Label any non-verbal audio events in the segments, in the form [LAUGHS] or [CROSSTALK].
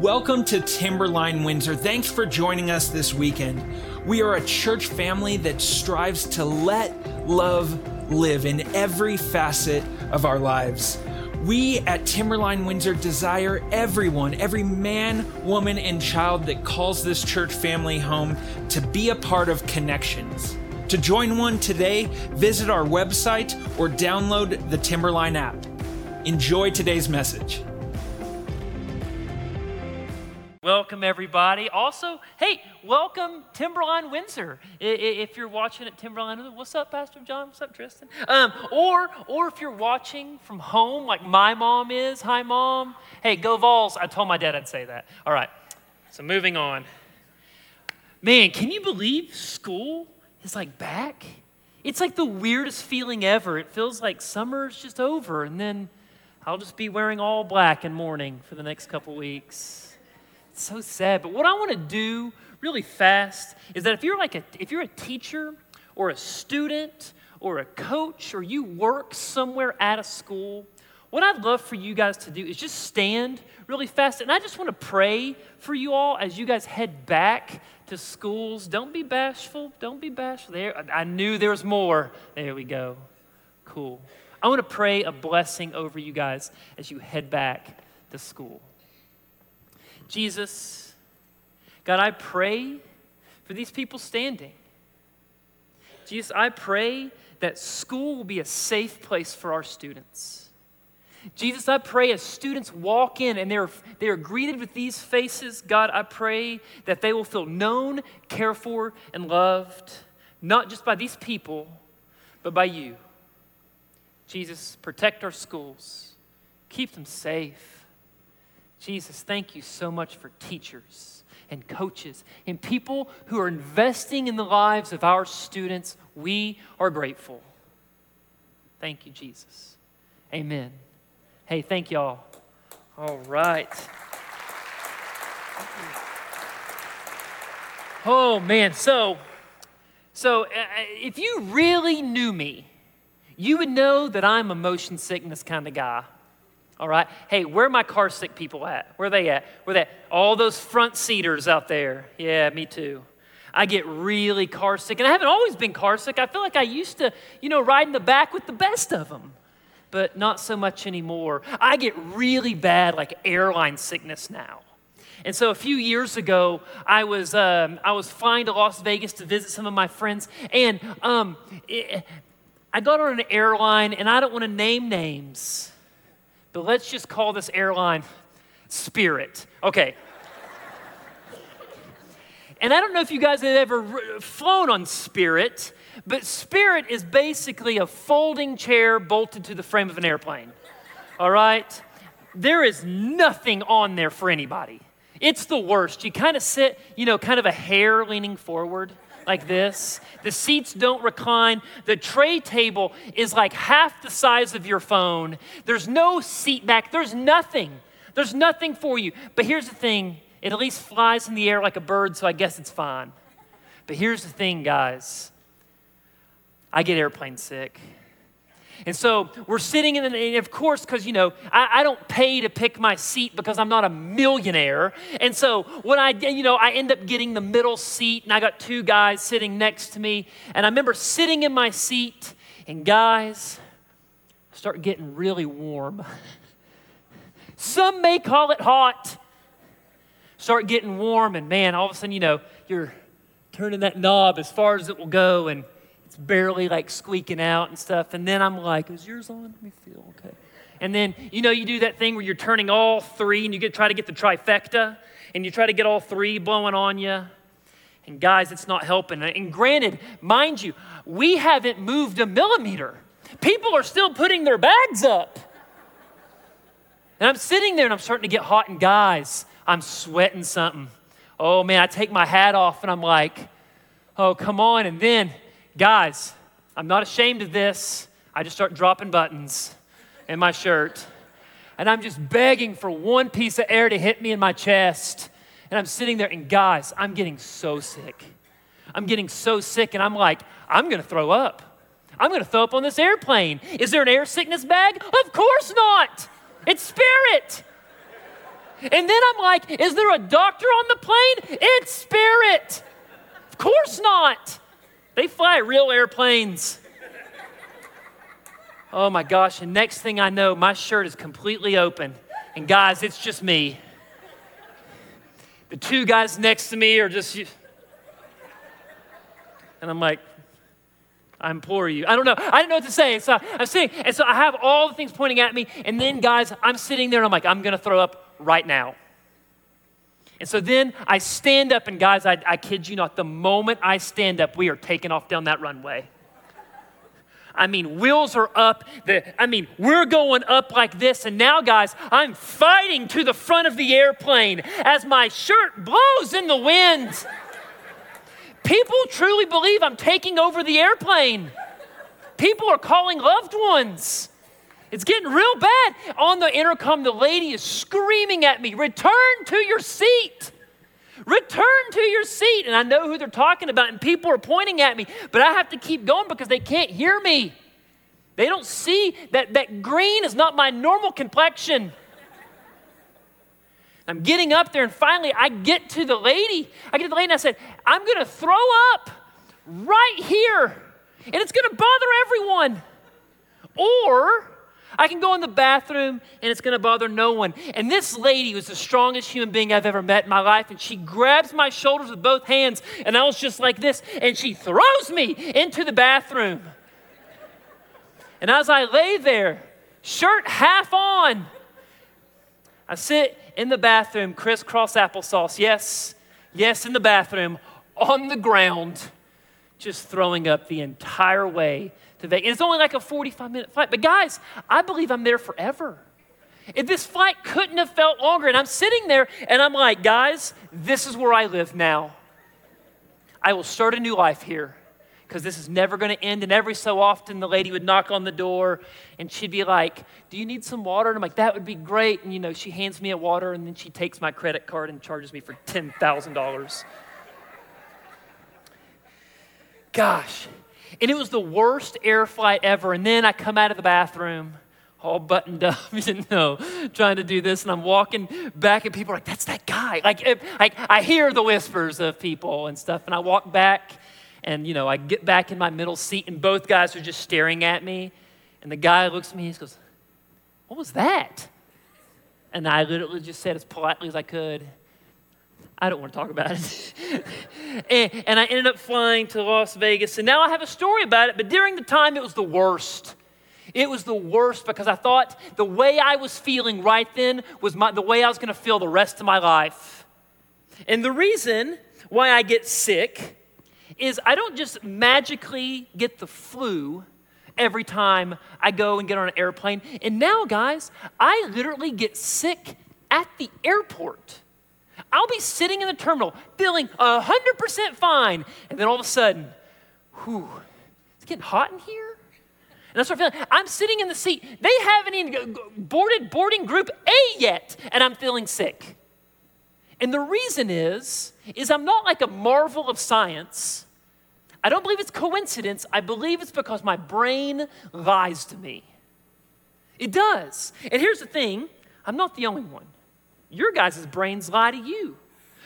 Welcome to Timberline Windsor. Thanks for joining us this weekend. We are a church family that strives to let love live in every facet of our lives. We at Timberline Windsor desire everyone, every man, woman, and child that calls this church family home to be a part of connections. To join one today, visit our website or download the Timberline app. Enjoy today's message. Welcome, everybody. Also, hey, welcome Timberline Windsor. If you're watching at Timberline, what's up, Pastor John? What's up, Tristan? Um, or, or if you're watching from home, like my mom is. Hi, mom. Hey, go Vols. I told my dad I'd say that. All right. So moving on. Man, can you believe school is like back? It's like the weirdest feeling ever. It feels like summer's just over, and then I'll just be wearing all black and mourning for the next couple weeks. It's so sad. But what I want to do really fast is that if you're like a if you're a teacher or a student or a coach or you work somewhere at a school, what I'd love for you guys to do is just stand really fast. And I just want to pray for you all as you guys head back to schools. Don't be bashful. Don't be bashful. There, I knew there was more. There we go. Cool. I want to pray a blessing over you guys as you head back to school. Jesus, God, I pray for these people standing. Jesus, I pray that school will be a safe place for our students. Jesus, I pray as students walk in and they're, they're greeted with these faces, God, I pray that they will feel known, cared for, and loved, not just by these people, but by you. Jesus, protect our schools, keep them safe. Jesus, thank you so much for teachers and coaches and people who are investing in the lives of our students. We are grateful. Thank you, Jesus. Amen. Hey, thank y'all. All right. Oh man, so so uh, if you really knew me, you would know that I'm a motion sickness kind of guy. All right. Hey, where are my car sick people at? Where are they at? Where they at? All those front seaters out there. Yeah, me too. I get really car sick, and I haven't always been car sick. I feel like I used to, you know, ride in the back with the best of them, but not so much anymore. I get really bad, like airline sickness now. And so a few years ago, I was um, I was flying to Las Vegas to visit some of my friends, and um, it, I got on an airline, and I don't want to name names but let's just call this airline Spirit. Okay. and I don't know if you guys have ever flown on Spirit, but Spirit is basically a folding chair bolted to the frame of an airplane. All right? There is nothing on there for anybody. It's the worst. You kind of sit, you know, kind of a hair leaning forward like this. The seats don't recline. The tray table is like half the size of your phone. There's no seat back. There's nothing. There's nothing for you. But here's the thing it at least flies in the air like a bird, so I guess it's fine. But here's the thing, guys I get airplane sick. And so we're sitting in, the, and of course, because, you know, I, I, don't pay to pick my seat because I'm not a millionaire. And so when I, you know, I end up getting the middle seat and I got two guys sitting next to me. And I remember sitting in my seat and guys start getting really warm. [LAUGHS] Some may call it hot. Start getting warm, and man, all of a sudden, you know, you're turning that knob as far as it will go, and it's barely like squeaking out and stuff. And then I'm like, is yours on? Let me feel okay. And then, you know, you do that thing where you're turning all three and you get, try to get the trifecta and you try to get all three blowing on you. And guys, it's not helping. And granted, mind you, we haven't moved a millimeter. People are still putting their bags up. And I'm sitting there and I'm starting to get hot. And guys, I'm sweating something. Oh man, I take my hat off and I'm like, oh, come on. And then Guys, I'm not ashamed of this. I just start dropping buttons in my shirt. And I'm just begging for one piece of air to hit me in my chest. And I'm sitting there, and guys, I'm getting so sick. I'm getting so sick, and I'm like, I'm gonna throw up. I'm gonna throw up on this airplane. Is there an air sickness bag? Of course not. It's spirit. And then I'm like, is there a doctor on the plane? It's Spirit. Of course not. They fly real airplanes. Oh my gosh, and next thing I know, my shirt is completely open. And guys, it's just me. The two guys next to me are just. And I'm like, I implore you. I don't know. I didn't know what to say. So I'm sitting, and so I have all the things pointing at me. And then, guys, I'm sitting there and I'm like, I'm going to throw up right now. And so then I stand up, and guys, I, I kid you not, the moment I stand up, we are taking off down that runway. I mean, wheels are up. The, I mean, we're going up like this. And now, guys, I'm fighting to the front of the airplane as my shirt blows in the wind. People truly believe I'm taking over the airplane. People are calling loved ones. It's getting real bad. On the intercom, the lady is screaming at me, Return to your seat. Return to your seat. And I know who they're talking about, and people are pointing at me, but I have to keep going because they can't hear me. They don't see that, that green is not my normal complexion. I'm getting up there, and finally I get to the lady. I get to the lady, and I said, I'm going to throw up right here, and it's going to bother everyone. Or I can go in the bathroom, and it's going to bother no one. And this lady was the strongest human being I've ever met in my life, and she grabs my shoulders with both hands, and I was just like this, and she throws me into the bathroom. And as I lay there, shirt half on, I sit in the bathroom, crisscross applesauce. Yes, yes, in the bathroom, on the ground, just throwing up the entire way to Vegas. And it's only like a 45 minute flight. But guys, I believe I'm there forever. If this flight couldn't have felt longer, and I'm sitting there and I'm like, guys, this is where I live now. I will start a new life here because this is never going to end. And every so often, the lady would knock on the door and she'd be like, Do you need some water? And I'm like, That would be great. And, you know, she hands me a water and then she takes my credit card and charges me for $10,000. Gosh. And it was the worst air flight ever. And then I come out of the bathroom all buttoned up, [LAUGHS] you know, trying to do this. And I'm walking back, and people are like, that's that guy. Like, like I hear the whispers of people and stuff. And I walk back, and, you know, I get back in my middle seat, and both guys are just staring at me. And the guy looks at me, he goes, What was that? And I literally just said as politely as I could, I don't want to talk about it. [LAUGHS] and, and, I ended up flying to Las Vegas. And now I have a story about it, but during the time, it was the worst. It was the worst because I thought the way I was feeling right then was my, the way I was going to feel the rest of my life. And the reason why I get sick is I don't just magically get the flu every time I go and get on an airplane. And now, guys, I literally get sick at the airport. I'll be sitting in the terminal feeling 100% fine. And then all of a sudden, whew, it's getting hot in here. And what I'm feeling. I'm sitting in the seat. They haven't even boarded boarding group A yet, and I'm feeling sick. And the reason is, is I'm not like a marvel of science. I don't believe it's coincidence. I believe it's because my brain lies to me. It does. And here's the thing I'm not the only one. Your guys' brains lie to you,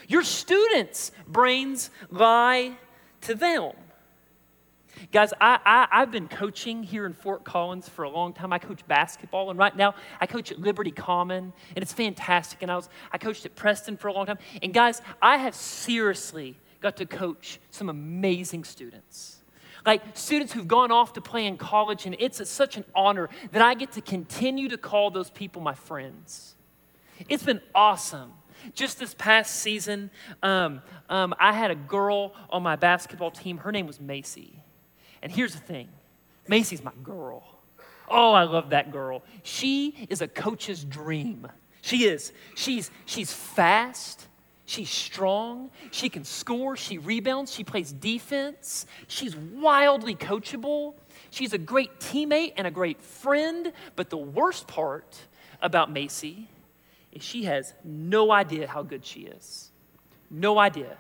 your students' brains lie to them. Guys, I, I, have been coaching here in Fort Collins for a long time. I coach basketball, and right now I coach at Liberty Common, and it's fantastic. And I, was, I coached at Preston for a long time. And guys, I have seriously got to coach some amazing students. Like students who've gone off to play in college, and it's a, such an honor that I get to continue to call those people my friends. It's been awesome. Just this past season, um, um, I had a girl on my basketball team. Her name was Macy. And here's the thing Macy's my girl. Oh, I love that girl. She is a coach's dream. She is. She's, she's fast. She's strong. She can score. She rebounds. She plays defense. She's wildly coachable. She's a great teammate and a great friend. But the worst part about Macy is she has no idea how good she is. No idea.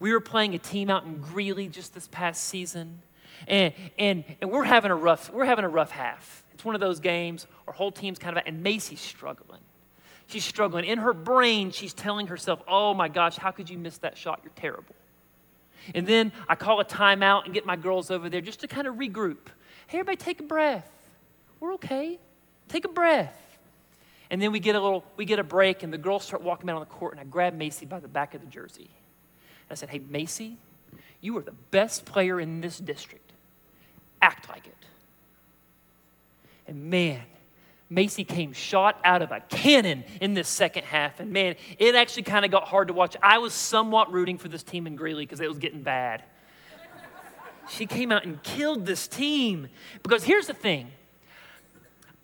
We were playing a team out in Greeley just this past season, and, and, and we're, having a rough, we're having a rough half. It's one of those games, our whole team's kind of, and Macy's struggling. She's struggling. In her brain, she's telling herself, oh my gosh, how could you miss that shot? You're terrible. And then I call a timeout and get my girls over there just to kind of regroup. Hey, everybody, take a breath. We're okay. Take a breath. And then we get a little, we get a break, and the girls start walking out on the court, and I grab Macy by the back of the jersey. And I said, Hey, Macy, you are the best player in this district. Act like it. And man, Macy came shot out of a cannon in this second half. And man, it actually kind of got hard to watch. I was somewhat rooting for this team in Greeley because it was getting bad. [LAUGHS] she came out and killed this team. Because here's the thing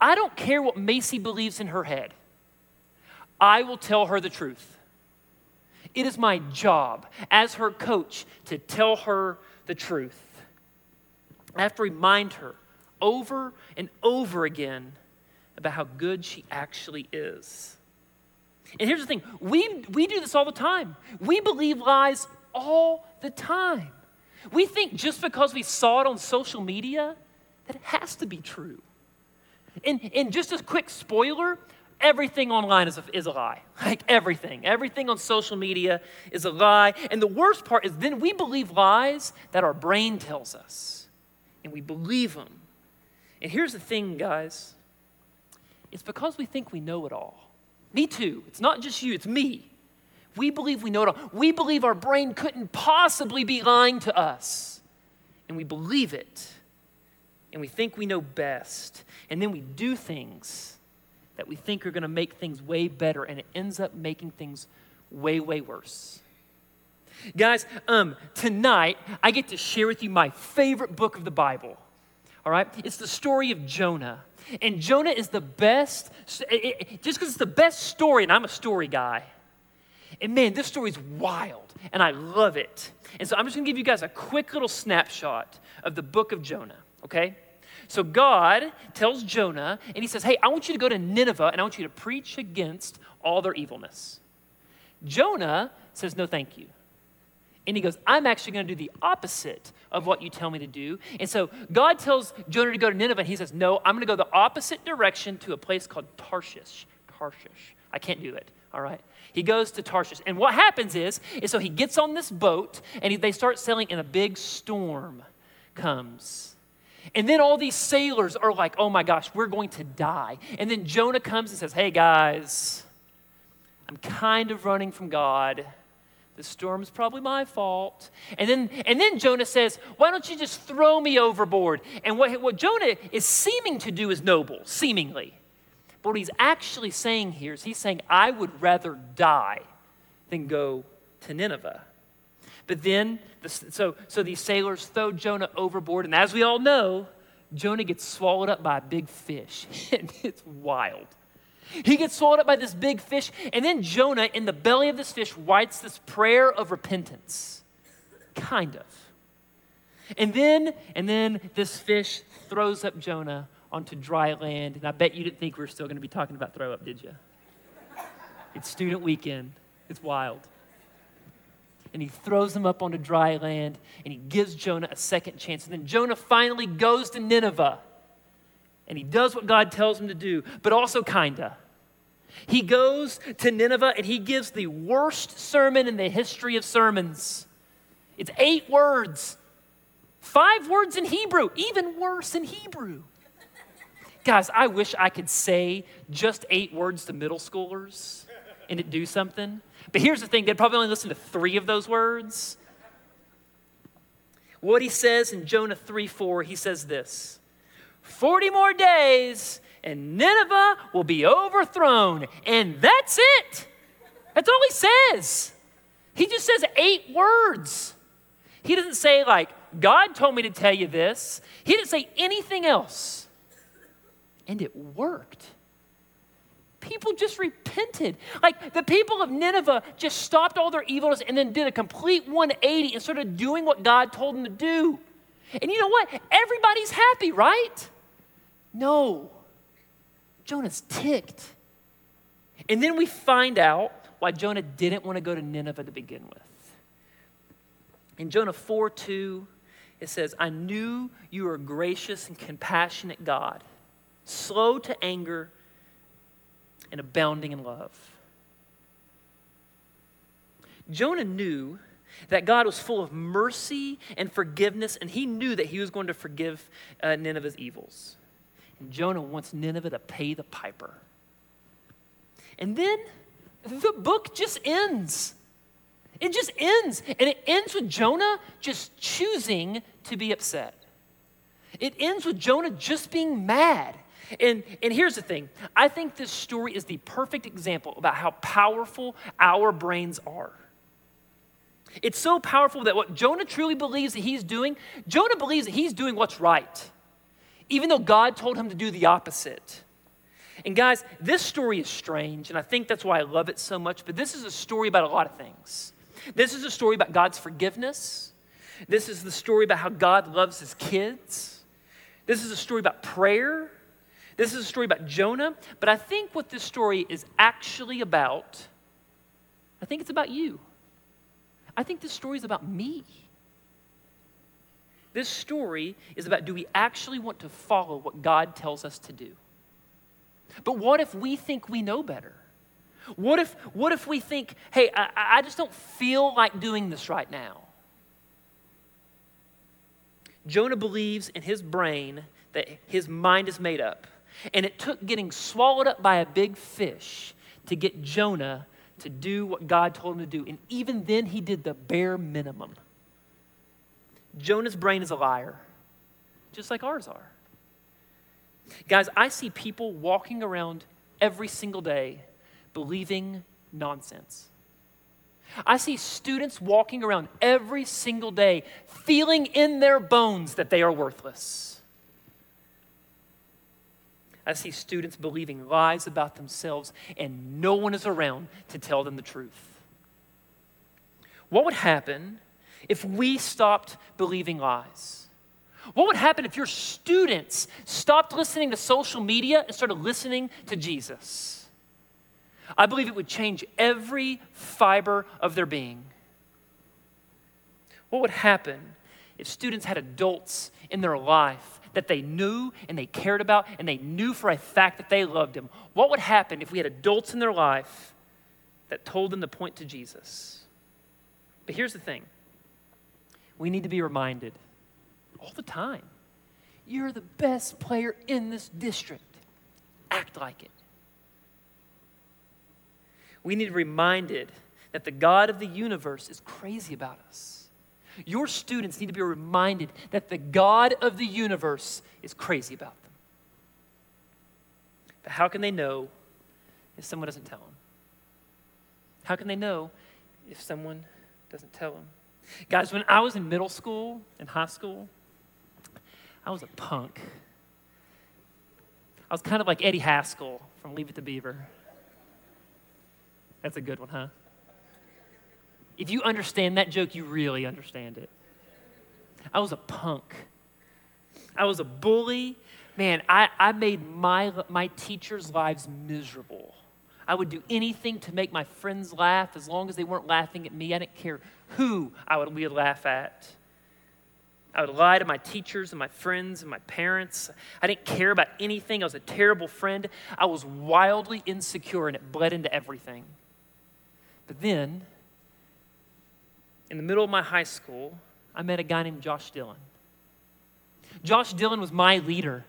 I don't care what Macy believes in her head, I will tell her the truth. It is my job as her coach to tell her the truth. I have to remind her over and over again about how good she actually is. And here's the thing we, we do this all the time. We believe lies all the time. We think just because we saw it on social media that it has to be true. And, and just a quick spoiler everything online is a, is a lie. [LAUGHS] Like everything. Everything on social media is a lie. And the worst part is then we believe lies that our brain tells us. And we believe them. And here's the thing, guys it's because we think we know it all. Me too. It's not just you, it's me. We believe we know it all. We believe our brain couldn't possibly be lying to us. And we believe it. And we think we know best. And then we do things that we think are going to make things way better, and it ends up making things way, way worse. Guys, um, tonight I get to share with you my favorite book of the Bible. All right? It's the story of Jonah. And Jonah is the best, just because it's the best story, and I'm a story guy. And man, this story is wild, and I love it. And so I'm just gonna give you guys a quick little snapshot of the book of Jonah, okay? So God tells Jonah, and he says, Hey, I want you to go to Nineveh, and I want you to preach against all their evilness. Jonah says, No, thank you. And he goes, I'm actually going to do the opposite of what you tell me to do. And so God tells Jonah to go to Nineveh, and he says, No, I'm going to go the opposite direction to a place called Tarshish. Tarshish. I can't do it, all right? He goes to Tarshish. And what happens is, is so he gets on this boat, and he, they start sailing, and a big storm comes. And then all these sailors are like, oh my gosh, we're going to die. And then Jonah comes and says, hey guys, I'm kind of running from God. The storm's probably my fault. And then, and then Jonah says, Why don't you just throw me overboard? And what, what Jonah is seeming to do is noble, seemingly. But what he's actually saying here is he's saying, I would rather die than go to Nineveh. But then, the, so, so these sailors throw Jonah overboard. And as we all know, Jonah gets swallowed up by a big fish. [LAUGHS] it's wild. He gets swallowed up by this big fish, and then Jonah, in the belly of this fish, writes this prayer of repentance. Kind of. And then, and then this fish throws up Jonah onto dry land. And I bet you didn't think we were still going to be talking about throw up, did you? It's student weekend. It's wild. And he throws him up onto dry land and he gives Jonah a second chance. And then Jonah finally goes to Nineveh and he does what God tells him to do, but also kinda. He goes to Nineveh and he gives the worst sermon in the history of sermons. It's eight words, five words in Hebrew, even worse in Hebrew. Guys, I wish I could say just eight words to middle schoolers and it do something. But here's the thing they'd probably only listen to three of those words. What he says in Jonah 3 4, he says this 40 more days and Nineveh will be overthrown. And that's it. That's all he says. He just says eight words. He doesn't say, like, God told me to tell you this. He didn't say anything else. And it worked. People just repented. Like the people of Nineveh just stopped all their evilness and then did a complete 180 and started doing what God told them to do. And you know what? Everybody's happy, right? No. Jonah's ticked. And then we find out why Jonah didn't want to go to Nineveh to begin with. In Jonah 4 2, it says, I knew you were gracious and compassionate God, slow to anger, and abounding in love. Jonah knew that God was full of mercy and forgiveness, and he knew that he was going to forgive uh, Nineveh's evils. And Jonah wants Nineveh to pay the piper. And then the book just ends. It just ends. And it ends with Jonah just choosing to be upset. It ends with Jonah just being mad. And, and here's the thing I think this story is the perfect example about how powerful our brains are. It's so powerful that what Jonah truly believes that he's doing, Jonah believes that he's doing what's right, even though God told him to do the opposite. And guys, this story is strange, and I think that's why I love it so much, but this is a story about a lot of things. This is a story about God's forgiveness. This is the story about how God loves his kids. This is a story about prayer. This is a story about Jonah. But I think what this story is actually about, I think it's about you. I think this story is about me. This story is about do we actually want to follow what God tells us to do? But what if we think we know better? What if, what if we think, hey, I, I just don't feel like doing this right now? Jonah believes in his brain that his mind is made up. And it took getting swallowed up by a big fish to get Jonah to do what God told him to do. And even then, he did the bare minimum. Jonah's brain is a liar, just like ours are. Guys, I see people walking around every single day believing nonsense. I see students walking around every single day feeling in their bones that they are worthless. I see students believing lies about themselves, and no one is around to tell them the truth. What would happen if we stopped believing lies? What would happen if your students stopped listening to social media and started listening to Jesus? I believe it would change every fiber of their being. What would happen if students had adults in their life that they knew and they cared about and they knew for a fact that they loved him, what would happen if we had adults in their life that told them to point to Jesus? But here's the thing we need to be reminded all the time you're the best player in this district. Act like it. We need to be reminded that the God of the universe is crazy about us. Your students need to be reminded that the God of the universe is crazy about them. But how can they know if someone doesn't tell them? How can they know if someone doesn't tell them? Guys, when I was in middle school and high school, I was a punk. I was kind of like Eddie Haskell from Leave It to Beaver. That's a good one, huh? If you understand that joke, you really understand it. I was a punk. I was a bully. Man, I, I made my, my teachers' lives miserable. I would do anything to make my friends laugh as long as they weren't laughing at me. I didn't care who I would, would laugh at. I would lie to my teachers and my friends and my parents. I didn't care about anything. I was a terrible friend. I was wildly insecure, and it bled into everything. But then, in the middle of my high school, I met a guy named Josh Dillon. Josh Dillon was my leader.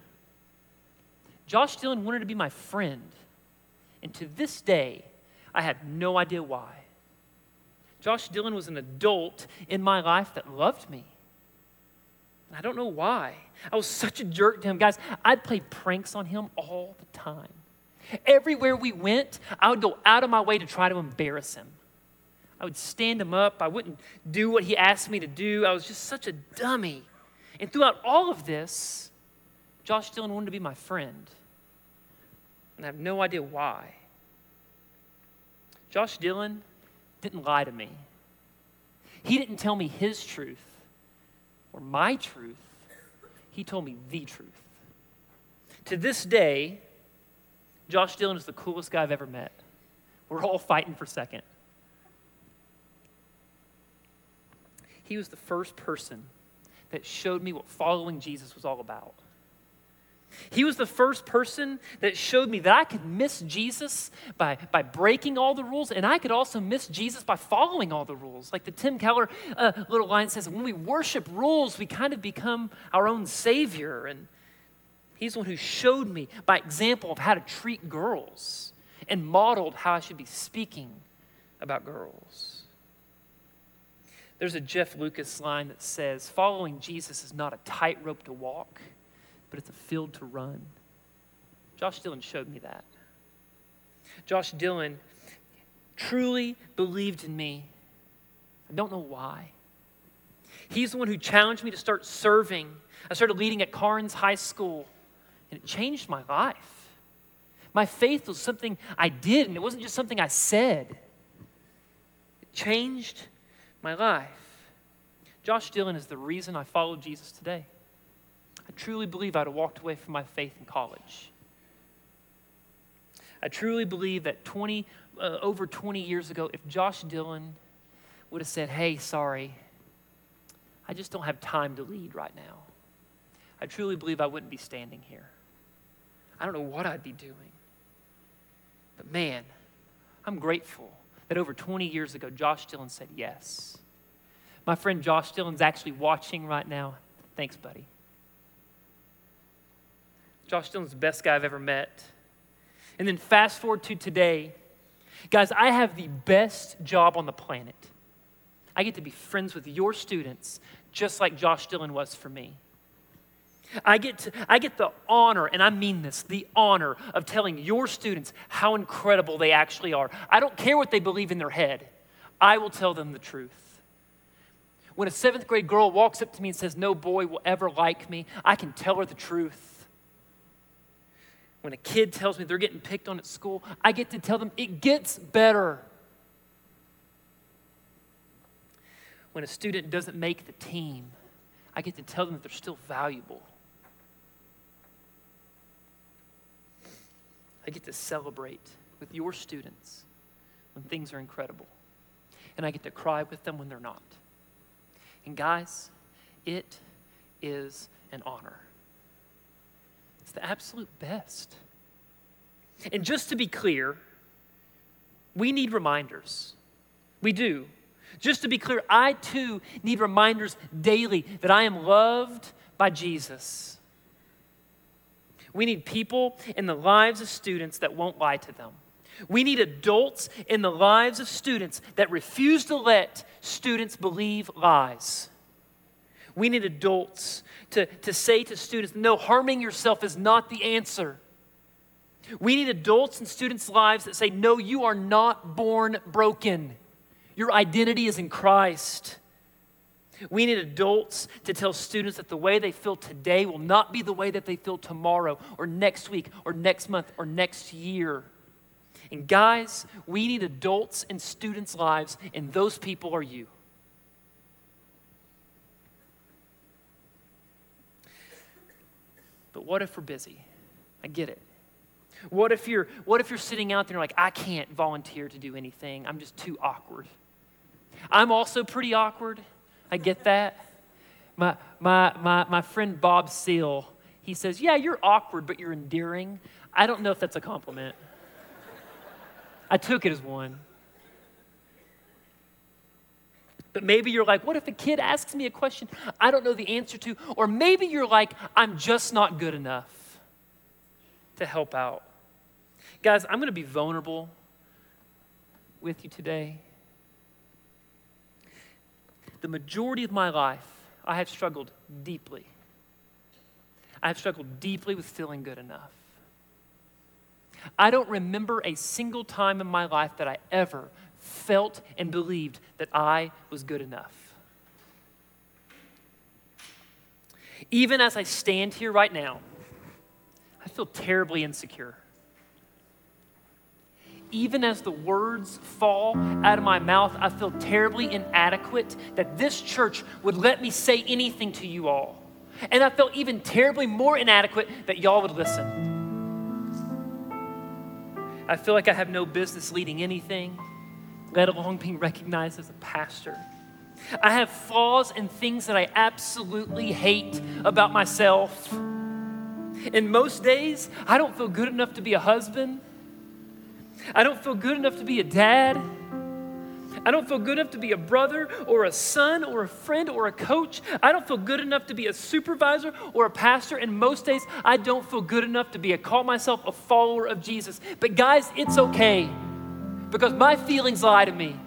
Josh Dillon wanted to be my friend. And to this day, I have no idea why. Josh Dillon was an adult in my life that loved me. I don't know why. I was such a jerk to him. Guys, I'd play pranks on him all the time. Everywhere we went, I would go out of my way to try to embarrass him. I would stand him up. I wouldn't do what he asked me to do. I was just such a dummy. And throughout all of this, Josh Dillon wanted to be my friend. And I have no idea why. Josh Dillon didn't lie to me. He didn't tell me his truth or my truth. He told me the truth. To this day, Josh Dillon is the coolest guy I've ever met. We're all fighting for second. He was the first person that showed me what following Jesus was all about. He was the first person that showed me that I could miss Jesus by, by breaking all the rules, and I could also miss Jesus by following all the rules. Like the Tim Keller uh, little line says, when we worship rules, we kind of become our own savior. And he's the one who showed me by example of how to treat girls and modeled how I should be speaking about girls. There's a Jeff Lucas line that says, Following Jesus is not a tightrope to walk, but it's a field to run. Josh Dillon showed me that. Josh Dillon truly believed in me. I don't know why. He's the one who challenged me to start serving. I started leading at Carnes High School, and it changed my life. My faith was something I did, and it wasn't just something I said. It changed my life. Josh Dillon is the reason I follow Jesus today. I truly believe I'd have walked away from my faith in college. I truly believe that 20, uh, over 20 years ago, if Josh Dillon would have said, Hey, sorry, I just don't have time to lead right now, I truly believe I wouldn't be standing here. I don't know what I'd be doing. But man, I'm grateful that over 20 years ago, Josh Dillon said yes. My friend Josh Dillon's actually watching right now. Thanks, buddy. Josh Dillon's the best guy I've ever met. And then fast forward to today. Guys, I have the best job on the planet. I get to be friends with your students just like Josh Dillon was for me. I get, to, I get the honor, and I mean this, the honor of telling your students how incredible they actually are. I don't care what they believe in their head, I will tell them the truth. When a seventh grade girl walks up to me and says, No boy will ever like me, I can tell her the truth. When a kid tells me they're getting picked on at school, I get to tell them it gets better. When a student doesn't make the team, I get to tell them that they're still valuable. I get to celebrate with your students when things are incredible. And I get to cry with them when they're not. And guys, it is an honor. It's the absolute best. And just to be clear, we need reminders. We do. Just to be clear, I too need reminders daily that I am loved by Jesus. We need people in the lives of students that won't lie to them. We need adults in the lives of students that refuse to let students believe lies. We need adults to, to say to students, no, harming yourself is not the answer. We need adults in students' lives that say, no, you are not born broken. Your identity is in Christ. We need adults to tell students that the way they feel today will not be the way that they feel tomorrow or next week or next month or next year. And guys, we need adults in students' lives, and those people are you. But what if we're busy? I get it. What if you're what if you're sitting out there and like I can't volunteer to do anything. I'm just too awkward. I'm also pretty awkward. I get that. My, my, my, my friend Bob Seal, he says, Yeah, you're awkward, but you're endearing. I don't know if that's a compliment. I took it as one. But maybe you're like, what if a kid asks me a question I don't know the answer to? Or maybe you're like, I'm just not good enough to help out. Guys, I'm going to be vulnerable with you today the majority of my life, I have struggled deeply. I have struggled deeply with feeling good enough. I don't remember a single time in my life that I ever felt and believed that I was good enough. Even as I stand here right now, I feel terribly insecure even as the words fall out of my mouth, I feel terribly inadequate that this church would let me say anything to you all. And I felt even terribly more inadequate that y'all would listen. I feel like I have no business leading anything, let alone being recognized as a pastor. I have flaws and things that I absolutely hate about myself. And most days, I don't feel good enough to be a husband. I don't feel good enough to be a dad. I don't feel good enough to be a brother or a son or a friend or a coach. I don't feel good enough to be a supervisor or a pastor. And most days, I don't feel good enough to be a call myself a follower of Jesus. But guys, it's okay because my feelings lie to me.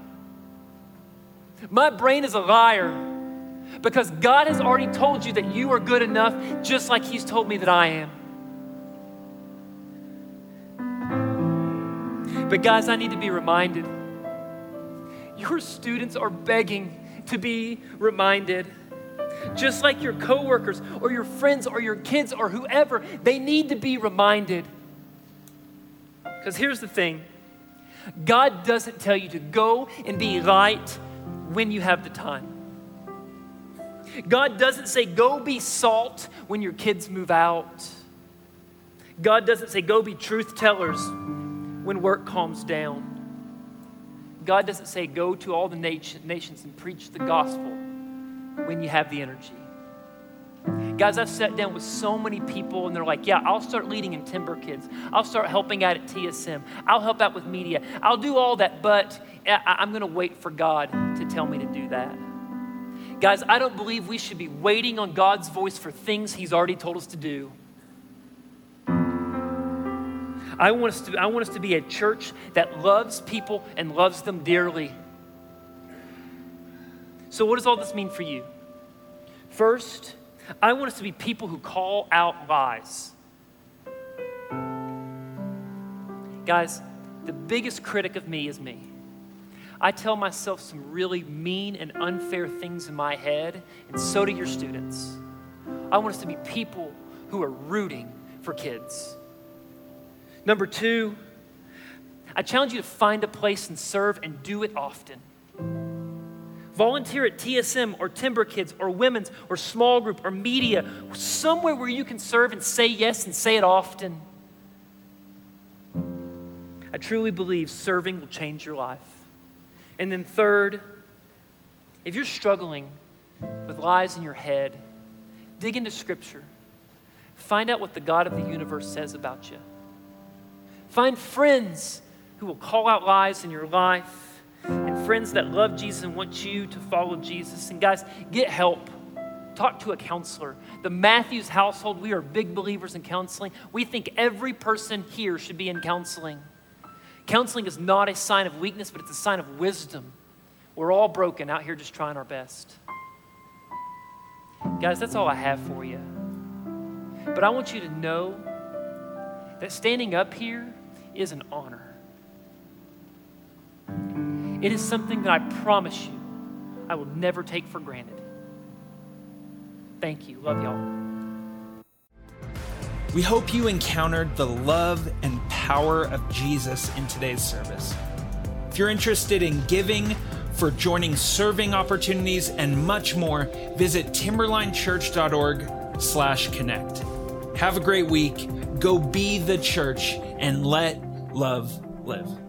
My brain is a liar because God has already told you that you are good enough, just like He's told me that I am. But, guys, I need to be reminded. Your students are begging to be reminded. Just like your coworkers or your friends or your kids or whoever, they need to be reminded. Because here's the thing God doesn't tell you to go and be light when you have the time. God doesn't say, go be salt when your kids move out. God doesn't say, go be truth tellers when work calms down. God doesn't say, go to all the nation, nations and preach the gospel when you have the energy. Guys, I've sat down with so many people and they're like, yeah, I'll start leading in Timber Kids. I'll start helping out at TSM. I'll help out with media. I'll do all that, but I'm going to wait for God to tell me to do that. Guys, I don't believe we should be waiting on God's voice for things He's already told us to do. I want, us to, I want us to be a church that loves people and loves them dearly. So, what does all this mean for you? First, I want us to be people who call out lies. Guys, the biggest critic of me is me. I tell myself some really mean and unfair things in my head, and so do your students. I want us to be people who are rooting for kids. Number two, I challenge you to find a place and serve and do it often. Volunteer at TSM or Timber Kids or Women's or small group or media, somewhere where you can serve and say yes and say it often. I truly believe serving will change your life. And then, third, if you're struggling with lies in your head, dig into Scripture. Find out what the God of the universe says about you. Find friends who will call out lies in your life and friends that love Jesus and want you to follow Jesus. And guys, get help. Talk to a counselor. The Matthews household, we are big believers in counseling. We think every person here should be in counseling. Counseling is not a sign of weakness, but it's a sign of wisdom. We're all broken out here just trying our best. Guys, that's all I have for you. But I want you to know that standing up here is an honor. It is something that I promise you I will never take for granted. Thank you. Love y'all. We hope you encountered the love and power of Jesus in today's service. If you're interested in giving, for joining serving opportunities, and much more, visit timberlinechurch.org slash connect. Have a great week. Go be the church and let love live.